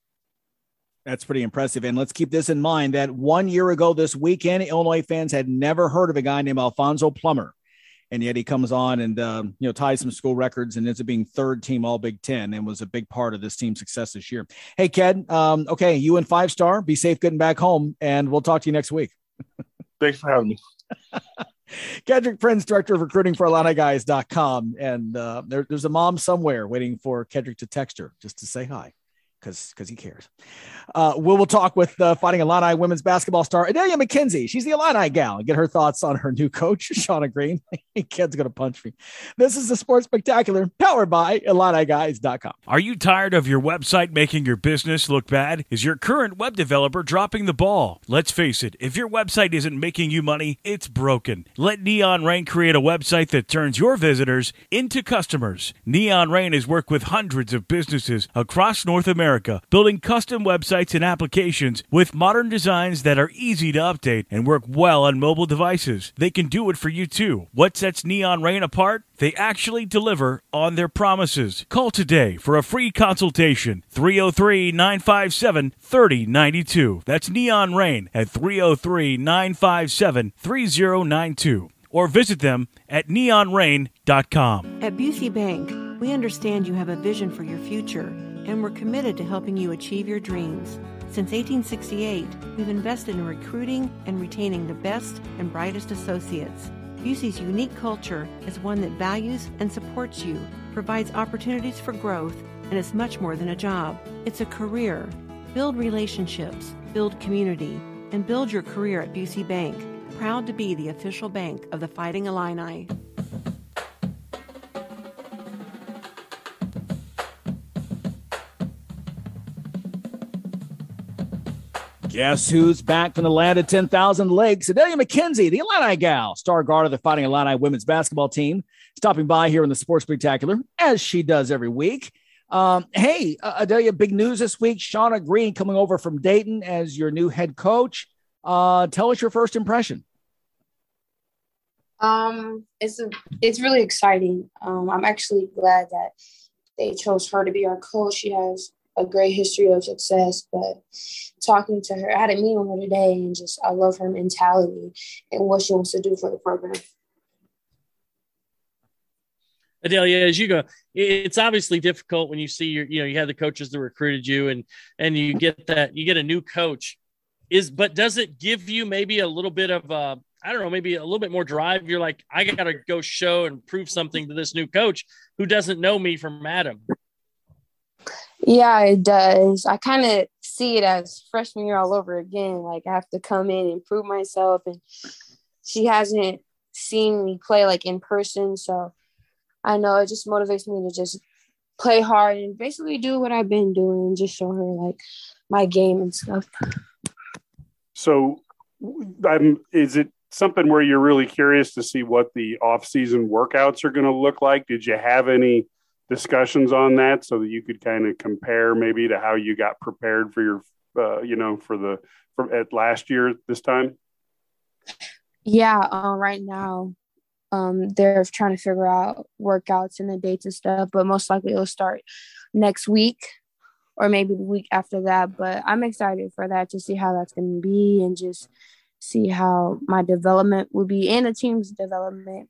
That's pretty impressive. And let's keep this in mind that one year ago this weekend, Illinois fans had never heard of a guy named Alfonso Plummer and yet he comes on and um, you know ties some school records and ends up being third team All Big Ten and was a big part of this team's success this year. Hey, Ked, um, okay, you and five star, be safe getting back home, and we'll talk to you next week. Thanks for having me. Kedrick Prince, Director of Recruiting for IlliniGuys.com. And uh, there, there's a mom somewhere waiting for Kedrick to text her just to say hi because because he cares. Uh, we will talk with uh, Fighting Illini women's basketball star Adalia McKenzie. She's the Illini gal. Get her thoughts on her new coach, Shauna Green. Kid's gonna punch me. This is the Sports Spectacular, powered by IlliniGuys.com. Are you tired of your website making your business look bad? Is your current web developer dropping the ball? Let's face it, if your website isn't making you money, it's broken. Let Neon Rain create a website that turns your visitors into customers. Neon Rain has worked with hundreds of businesses across North America America, building custom websites and applications with modern designs that are easy to update and work well on mobile devices. They can do it for you too. What sets Neon Rain apart? They actually deliver on their promises. Call today for a free consultation 303 957 3092. That's Neon Rain at 303 957 3092 or visit them at neonrain.com. At Busey Bank, we understand you have a vision for your future and we're committed to helping you achieve your dreams. Since 1868, we've invested in recruiting and retaining the best and brightest associates. Busey's unique culture is one that values and supports you, provides opportunities for growth, and is much more than a job. It's a career. Build relationships, build community, and build your career at Busey Bank. Proud to be the official bank of the Fighting Illini. Guess who's back from the land of 10,000 lakes? Adalia McKenzie, the Illini gal, star guard of the Fighting Illini women's basketball team, stopping by here in the Sports Spectacular, as she does every week. Um, hey, uh, Adalia, big news this week. Shauna Green coming over from Dayton as your new head coach. Uh, tell us your first impression. Um, it's a, it's really exciting. Um, I'm actually glad that they chose her to be our coach. She has a great history of success, but talking to her, I had a meeting with her today, and just I love her mentality and what she wants to do for the program. Adalia, as you go, it's obviously difficult when you see your, you know, you have the coaches that recruited you, and and you get that you get a new coach. Is but does it give you maybe a little bit of a I don't know, maybe a little bit more drive. You're like, I got to go show and prove something to this new coach who doesn't know me from Adam. Yeah, it does. I kind of see it as freshman year all over again. Like I have to come in and prove myself, and she hasn't seen me play like in person, so I know it just motivates me to just play hard and basically do what I've been doing and just show her like my game and stuff. So, I'm. Is it something where you're really curious to see what the off-season workouts are going to look like? Did you have any discussions on that so that you could kind of compare maybe to how you got prepared for your, uh, you know, for the for at last year this time? Yeah, uh, right now um, they're trying to figure out workouts and the dates and stuff, but most likely it'll start next week or maybe the week after that. But I'm excited for that to see how that's going to be and just see how my development will be and the team's development.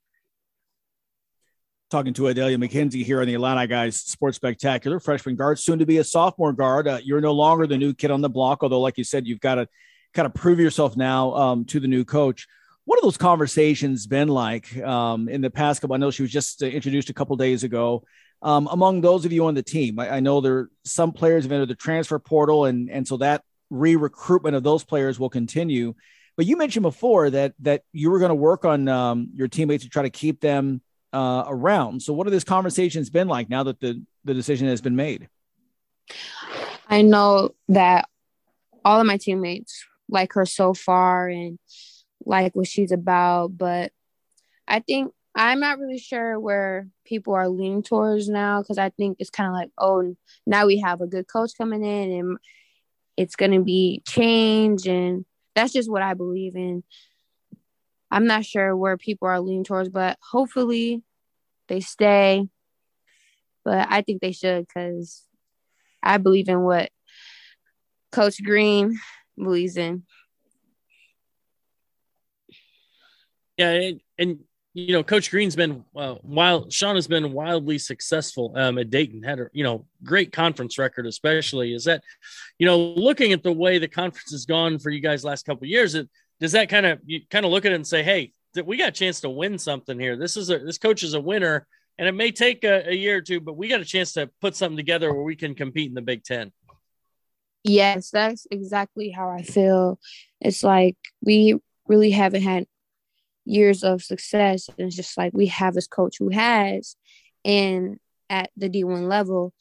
Talking to Adalia McKenzie here on the Atlanta Guys Sports Spectacular, freshman guard, soon to be a sophomore guard. Uh, you're no longer the new kid on the block, although, like you said, you've got to kind of prove yourself now um, to the new coach. What have those conversations been like um, in the past couple? I know she was just uh, introduced a couple days ago. Um, among those of you on the team, I, I know there some players have entered the transfer portal, and and so that re-recruitment of those players will continue. But you mentioned before that that you were going to work on um, your teammates to try to keep them uh, around. So, what have these conversations been like now that the the decision has been made? I know that all of my teammates like her so far and like what she's about, but I think I'm not really sure where people are leaning towards now because I think it's kind of like, oh, now we have a good coach coming in and it's going to be change and that's just what I believe in. I'm not sure where people are leaning towards, but hopefully they stay. But I think they should because I believe in what Coach Green believes in. Yeah, and you know, Coach Green's been uh. Sean has been wildly successful um, at Dayton. Had a you know great conference record, especially is that you know looking at the way the conference has gone for you guys last couple years. It does that kind of you kind of look at it and say, hey, we got a chance to win something here. This is a this coach is a winner, and it may take a, a year or two, but we got a chance to put something together where we can compete in the Big Ten. Yes, that's exactly how I feel. It's like we really haven't had years of success. And it's just like we have this coach who has and at the D1 level.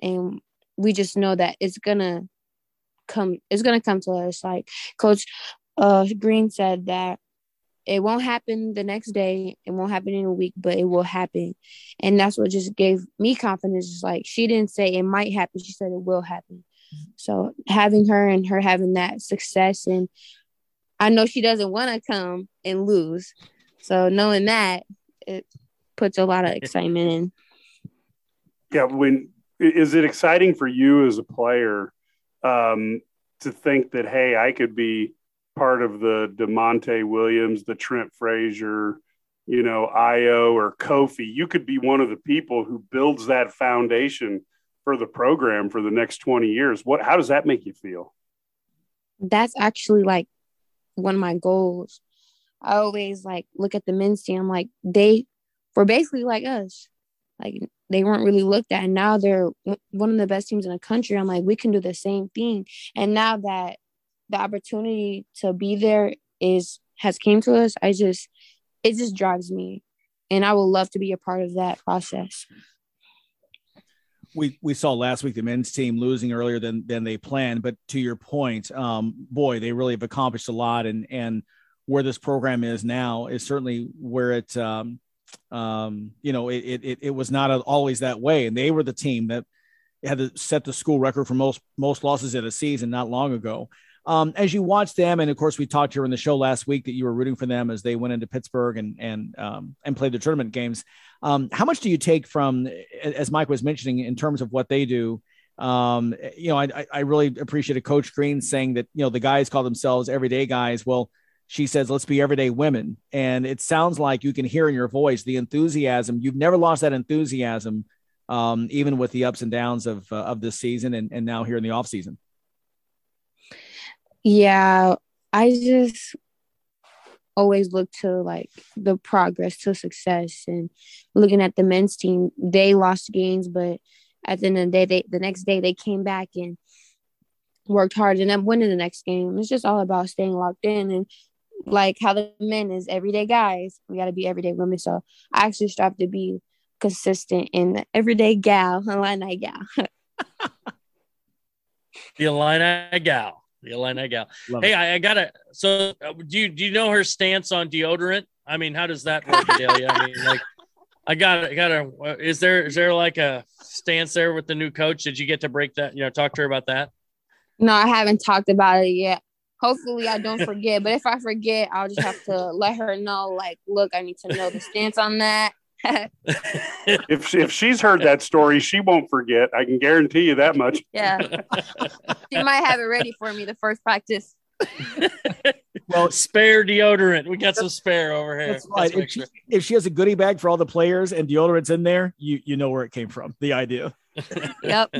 And we just know that it's gonna come it's gonna come to us. Like Coach uh Green said that it won't happen the next day, it won't happen in a week, but it will happen. And that's what just gave me confidence. It's like she didn't say it might happen, she said it will happen. So having her and her having that success and I know she doesn't want to come and lose. So knowing that, it puts a lot of excitement in. Yeah, when is it exciting for you as a player um, to think that hey, I could be part of the Da'Monte Williams, the Trent Frazier, you know, Ayo or Kofi. You could be one of the people who builds that foundation for the program for the next 20 years. What how does that make you feel? That's actually like one of my goals. I always like look at the men's team. Like, they were basically like us. Like they weren't really looked at. And now they're one of the best teams in the country. I'm like, we can do the same thing. And now that the opportunity to be there is has came to us, I just it just drives me. And I would love to be a part of that process we we saw last week the men's team losing earlier than than they planned. But to your point, um, boy, they really have accomplished a lot, and and where this program is now is certainly where it, um, um, you know, it, it it was not always that way, and they were the team that had to set the school record for most most losses in a season not long ago. Um, as you watch them, and of course, we talked here in the show last week that you were rooting for them as they went into Pittsburgh and and um, and played the tournament games. Um, how much do you take from, as Mike was mentioning, in terms of what they do? Um, you know, I, I really appreciated Coach Green saying that you know the guys call themselves everyday guys. Well, she says, let's be everyday women. And it sounds like you can hear in your voice the enthusiasm. You've never lost that enthusiasm, um, even with the ups and downs of, uh, of this season and, and now here in the off season. Yeah, I just always look to like the progress to success and looking at the men's team, they lost games, but at the end of the day, they, the next day they came back and worked hard and then winning the next game. It's just all about staying locked in and like how the men is everyday guys. We got to be everyday women. So I actually strive to be consistent in the everyday gal, Illini gal. the Illini gal. The Illini gal. Love hey, I, I, gotta. So, uh, do you do you know her stance on deodorant? I mean, how does that work, Adalia? I mean, like, I got I got to. Is there is there like a stance there with the new coach? Did you get to break that? You know, talk to her about that. No, I haven't talked about it yet hopefully I don't forget. But if I forget, I'll just have to let her know, like, look, I need to know the stance on that. if she, if she's heard that story, she won't forget. I can guarantee you that much. Yeah, she might have it ready for me the first practice. well, spare deodorant. We got some spare over here. That's right. If she, if she, has a goodie bag for all the players and deodorant's in there, you you know where it came from. The idea. yep.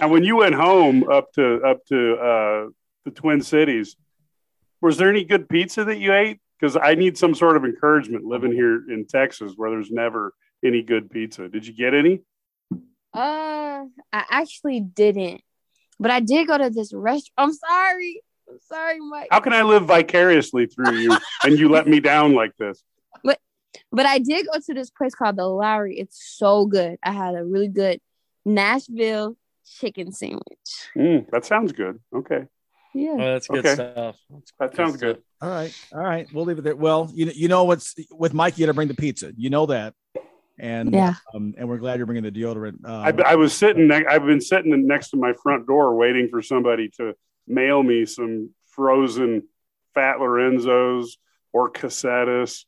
and when you went home up to up to uh, the Twin Cities, was there any good pizza that you ate? Because I need some sort of encouragement living here in Texas where there's never any good pizza. Did you get any? Uh, I actually didn't, but I did go to this restaurant. I'm sorry. I'm sorry, Mike. How can I live vicariously through you and you let me down like this? But but I did go to this place called the Lowry. It's so good. I had a really good Nashville chicken sandwich. Mm, that sounds good. Okay. Yeah. Oh, that's good okay. stuff. That's that good sounds stuff. good. All right. All right. We'll leave it there. Well, you you know what's with Mike, you got to bring the pizza. You know that. And yeah, um, and we're glad you're bringing the deodorant. Uh, I, I, was sitting. Ne- I've been sitting next to my front door waiting for somebody to mail me some frozen Fat Lorenzo's or Cassettes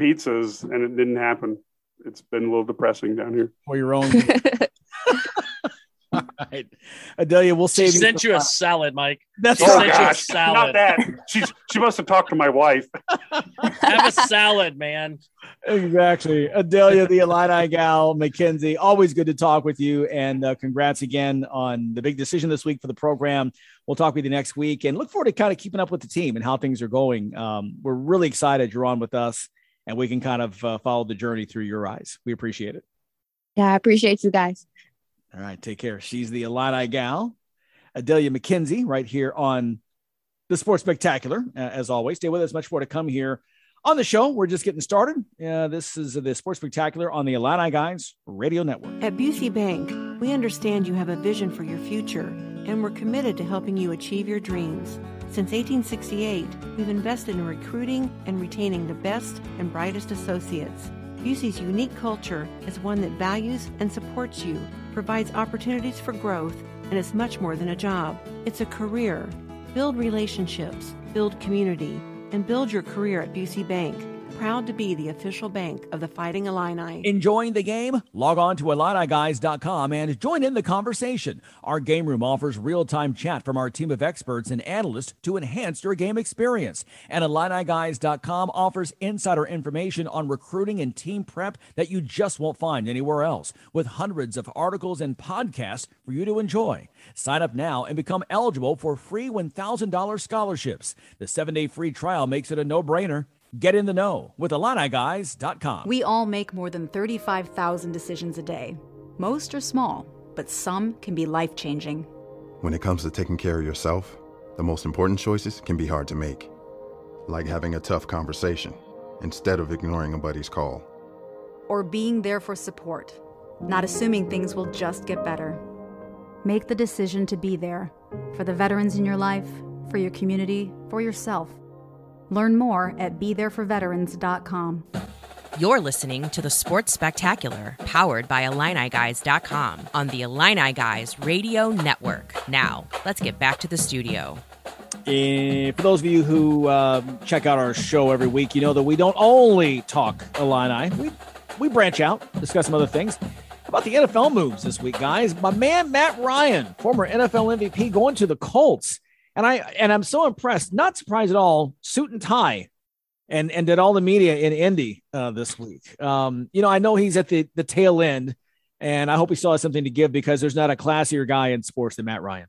pizzas, and it didn't happen. It's been a little depressing down here. For your own. All right, Adalia, we'll save. She you sent you a salad, Mike. That's oh, sent gosh, you a salad. Not that. She's she must have talked to my wife. Have a salad, man. Exactly, Adalia, the Illini gal, McKenzie. Always good to talk with you, and uh, congrats again on the big decision this week for the program. We'll talk with you next week, and look forward to kind of keeping up with the team and how things are going. Um, we're really excited you're on with us, and we can kind of uh, follow the journey through your eyes. We appreciate it. Yeah, I appreciate you guys. All right, take care. She's the Illini gal, Adalia McKenzie, right here on the Sports Spectacular. Uh, as always, stay with us. Much more to come here on the show. We're just getting started. Uh, this is the Sports Spectacular on the Illini Guys Radio Network. At Busey Bank, we understand you have a vision for your future, and we're committed to helping you achieve your dreams. Since 1868, we've invested in recruiting and retaining the best and brightest associates. Busey's unique culture is one that values and supports you provides opportunities for growth, and is much more than a job. It's a career. Build relationships, build community, and build your career at Busey Bank proud to be the official bank of the Fighting Illini. Enjoying the game? Log on to IlliniGuys.com and join in the conversation. Our game room offers real time chat from our team of experts and analysts to enhance your game experience. And IlliniGuys.com offers insider information on recruiting and team prep that you just won't find anywhere else, with hundreds of articles and podcasts for you to enjoy. Sign up now and become eligible for free $1,000 scholarships. The seven day free trial makes it a no brainer. Get in the know with IlliniGuys.com. We all make more than 35,000 decisions a day. Most are small, but some can be life changing. When it comes to taking care of yourself, the most important choices can be hard to make. Like having a tough conversation instead of ignoring a buddy's call. Or being there for support, not assuming things will just get better. Make the decision to be there for the veterans in your life, for your community, for yourself. Learn more at BeThereForVeterans.com. You're listening to the Sports Spectacular, powered by IlliniGuys.com on the Illini Guys Radio Network. Now, let's get back to the studio. And for those of you who um, check out our show every week, you know that we don't only talk Illini. We we branch out, discuss some other things. How about the NFL moves this week, guys? My man Matt Ryan, former NFL MVP, going to the Colts, and I and I'm so impressed. Not surprised at all. Suit and tie, and and did all the media in Indy uh, this week. Um, you know, I know he's at the the tail end, and I hope he still has something to give because there's not a classier guy in sports than Matt Ryan.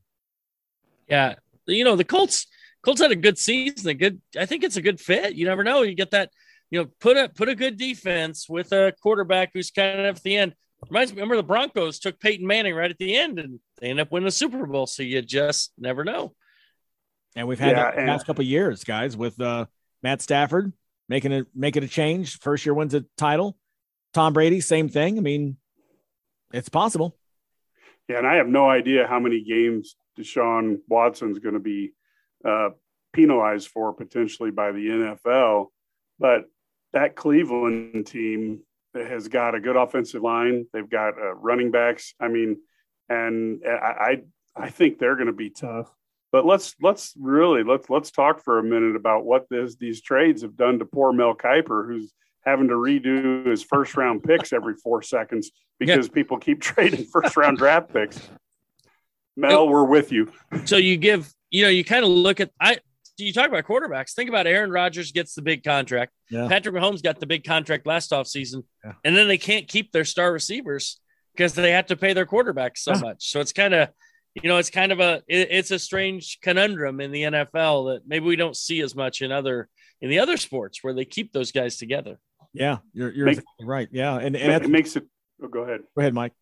Yeah, you know the Colts. Colts had a good season. A good. I think it's a good fit. You never know. You get that. You know, put a put a good defense with a quarterback who's kind of at the end. Reminds me. Remember the Broncos took Peyton Manning right at the end, and they end up winning the Super Bowl. So you just never know. And we've had Yeah, that the past couple of years, guys, with uh, Matt Stafford making it making a change. First year wins a title. Tom Brady, same thing. I mean, it's possible. Yeah, and I have no idea how many games Deshaun Watson's going to be uh, penalized for potentially by the NFL. But that Cleveland team that has got a good offensive line. They've got uh, running backs. I mean, and I I, I think they're going to be tough. But let's let's really let's let's talk for a minute about what this these trades have done to poor Mel Kiper, who's having to redo his first round picks every four seconds because people keep trading first round draft picks. Mel, we're with you. So you give, you know, you kind of look at I. You talk about quarterbacks. Think about Aaron Rodgers gets the big contract. Yeah. Patrick Mahomes got the big contract last offseason. Yeah. And then they can't keep their star receivers because they have to pay their quarterbacks so much. So it's kind of, you know, it's kind of a it- it's a strange conundrum in the NFL that maybe we don't see as much in other in the other sports where they keep those guys together. Yeah, you're you're Make- exactly right. Yeah, and, and it makes it. Oh, go ahead. go ahead, Mike.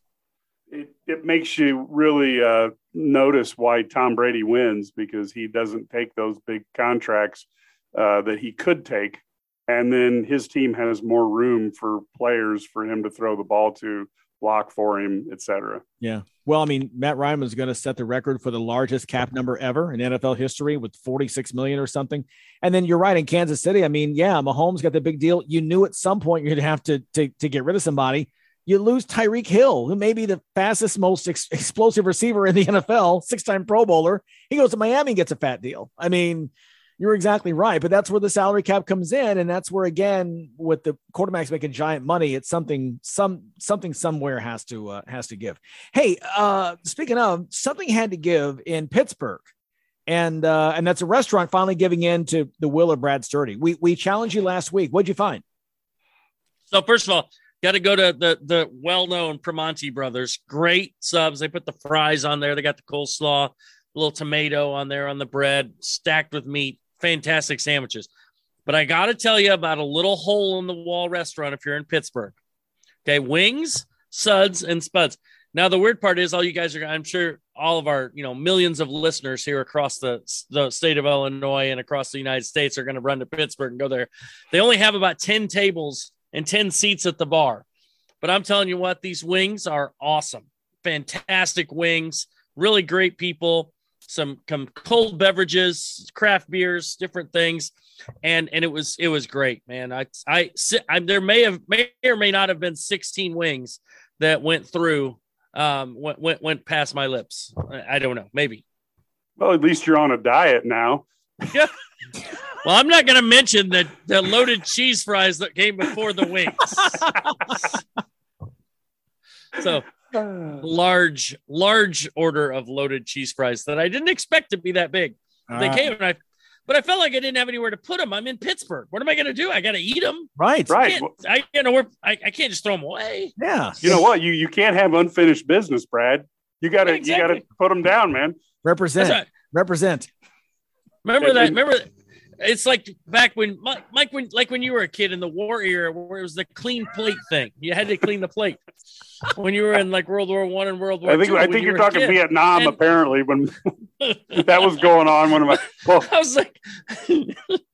It, it makes you really uh, notice why Tom Brady wins because he doesn't take those big contracts uh, that he could take, and then his team has more room for players for him to throw the ball to, block for him, etc. Yeah. Well, I mean, Matt Ryan was going to set the record for the largest cap number ever in NFL history with 46 million or something. And then you're right in Kansas City. I mean, yeah, Mahomes got the big deal. You knew at some point you'd have to to, to get rid of somebody. You lose Tyreek Hill, who may be the fastest, most ex- explosive receiver in the NFL, six-time Pro Bowler. He goes to Miami and gets a fat deal. I mean, you're exactly right, but that's where the salary cap comes in, and that's where again, with the quarterbacks making giant money, it's something some something somewhere has to uh, has to give. Hey, uh, speaking of something had to give in Pittsburgh, and uh, and that's a restaurant finally giving in to the will of Brad Sturdy. We we challenged you last week. What'd you find? So first of all, got to go to the the well-known Primanti brothers. Great subs. They put the fries on there. They got the coleslaw, a little tomato on there on the bread, stacked with meat. Fantastic sandwiches. But I got to tell you about a little hole in the wall restaurant if you're in Pittsburgh. Okay, wings, suds, and spuds. Now the weird part is, all you guys are. I'm sure all of our, you know, millions of listeners here across the the state of Illinois and across the United States are going to run to Pittsburgh and go there. They only have about ten tables and 10 seats at the bar. But I'm telling you what, these wings are awesome. Fantastic wings, really great people, some, some cold beverages, craft beers, different things. And and it was it was great, man. I I, I there may have may or may not have been 16 wings that went through um went went, went past my lips. I, I don't know, maybe. Well, at least you're on a diet now. Yeah. Well, I'm not going to mention the, the loaded cheese fries that came before the wings. so, large, large order of loaded cheese fries that I didn't expect to be that big. They Ah. came and I, but I felt like I didn't have anywhere to put them. I'm in Pittsburgh. What am I going to do? I got to eat them. Right, I can't, I, you know, we're, I, I can't just throw them away. Yeah. You know what? You you can't have unfinished business, Brad. You got to you got to put them down, man. Represent. Right. Represent. Remember that? and- Remember, it's like back when Mike, Mike, when like when you were a kid in the war era, where it was the clean plate thing. You had to clean the plate when you were in like World War One and World War I think II, I think you you're were talking. Vietnam. And- apparently, when that was going on, one of my well, I was like,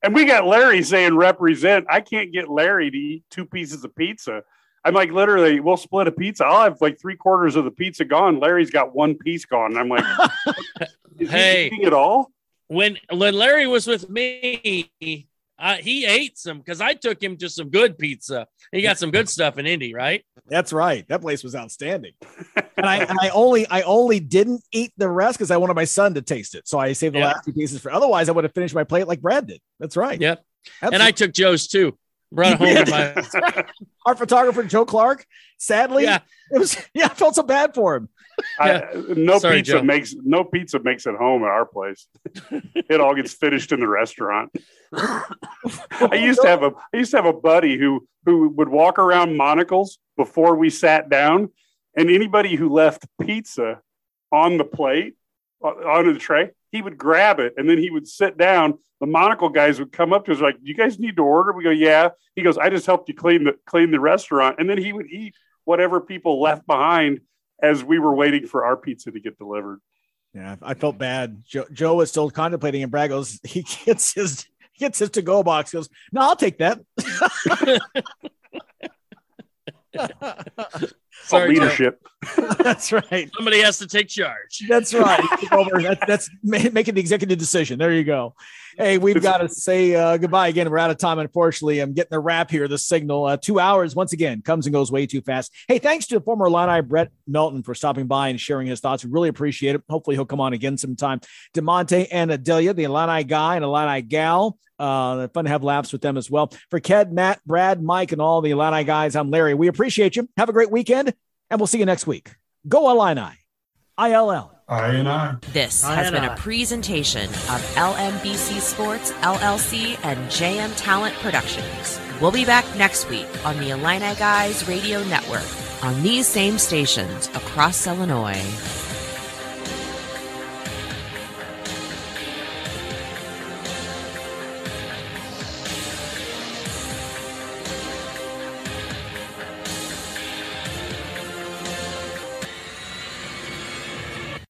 and we got Larry saying represent. I can't get Larry to eat two pieces of pizza. I'm like literally, we'll split a pizza. I'll have like three quarters of the pizza gone. Larry's got one piece gone. And I'm like, is Hey. he eating it all? When when Larry was with me, Uh, he ate some because I took him to some good pizza. He got some good stuff in Indy, right? That's right. That place was outstanding. and I and I only I only didn't eat the rest because I wanted my son to taste it. So I saved the Yeah. last two pieces for otherwise I would have finished my plate like Brad did. That's right. Yep. And I took Joe's too. Brought it home my Our photographer Joe Clark. Sadly, Yeah. it was yeah, I felt so bad for him. I, no Sorry, pizza Joe. makes no pizza makes it home at our place. it all gets finished in the restaurant. I used to have a I used to have a buddy who who would walk around Monical's before we sat down, and anybody who left pizza on the plate on the tray, he would grab it and then he would sit down. The Monical guys would come up to us like, "You guys need to order?" We go, "Yeah." He goes, "I just helped you clean the clean the restaurant," and then he would eat whatever people left behind as we were waiting for our pizza to get delivered. Yeah, I felt bad. Joe, Joe was still contemplating, and Brad goes, he gets his he gets his to go box. He goes, no, I'll take that. Sorry, Joe. That's right. Somebody has to take charge. That's right. Over. That, that's making the executive decision. There you go. Hey, we've got to say uh, goodbye again. We're out of time, unfortunately. I'm getting the wrap here. The signal. Uh, two hours once again comes and goes way too fast. Hey, thanks to the former Illini Brett Melton for stopping by and sharing his thoughts. We really appreciate it. Hopefully, he'll come on again sometime. Da'Monte and Adalia, the Illini guy and Illini gal. Uh, fun to have laughs with them as well. For Ked, Matt, Brad, Mike, and all the Illini guys, I'm Larry. We appreciate you. Have a great weekend, and we'll see you next week. Go Illini. ILL. I and I. This I has been I. a presentation of LMBC Sports, LLC, and JM Talent Productions. We'll be back next week on the Illini Guys Radio Network on these same stations across Illinois.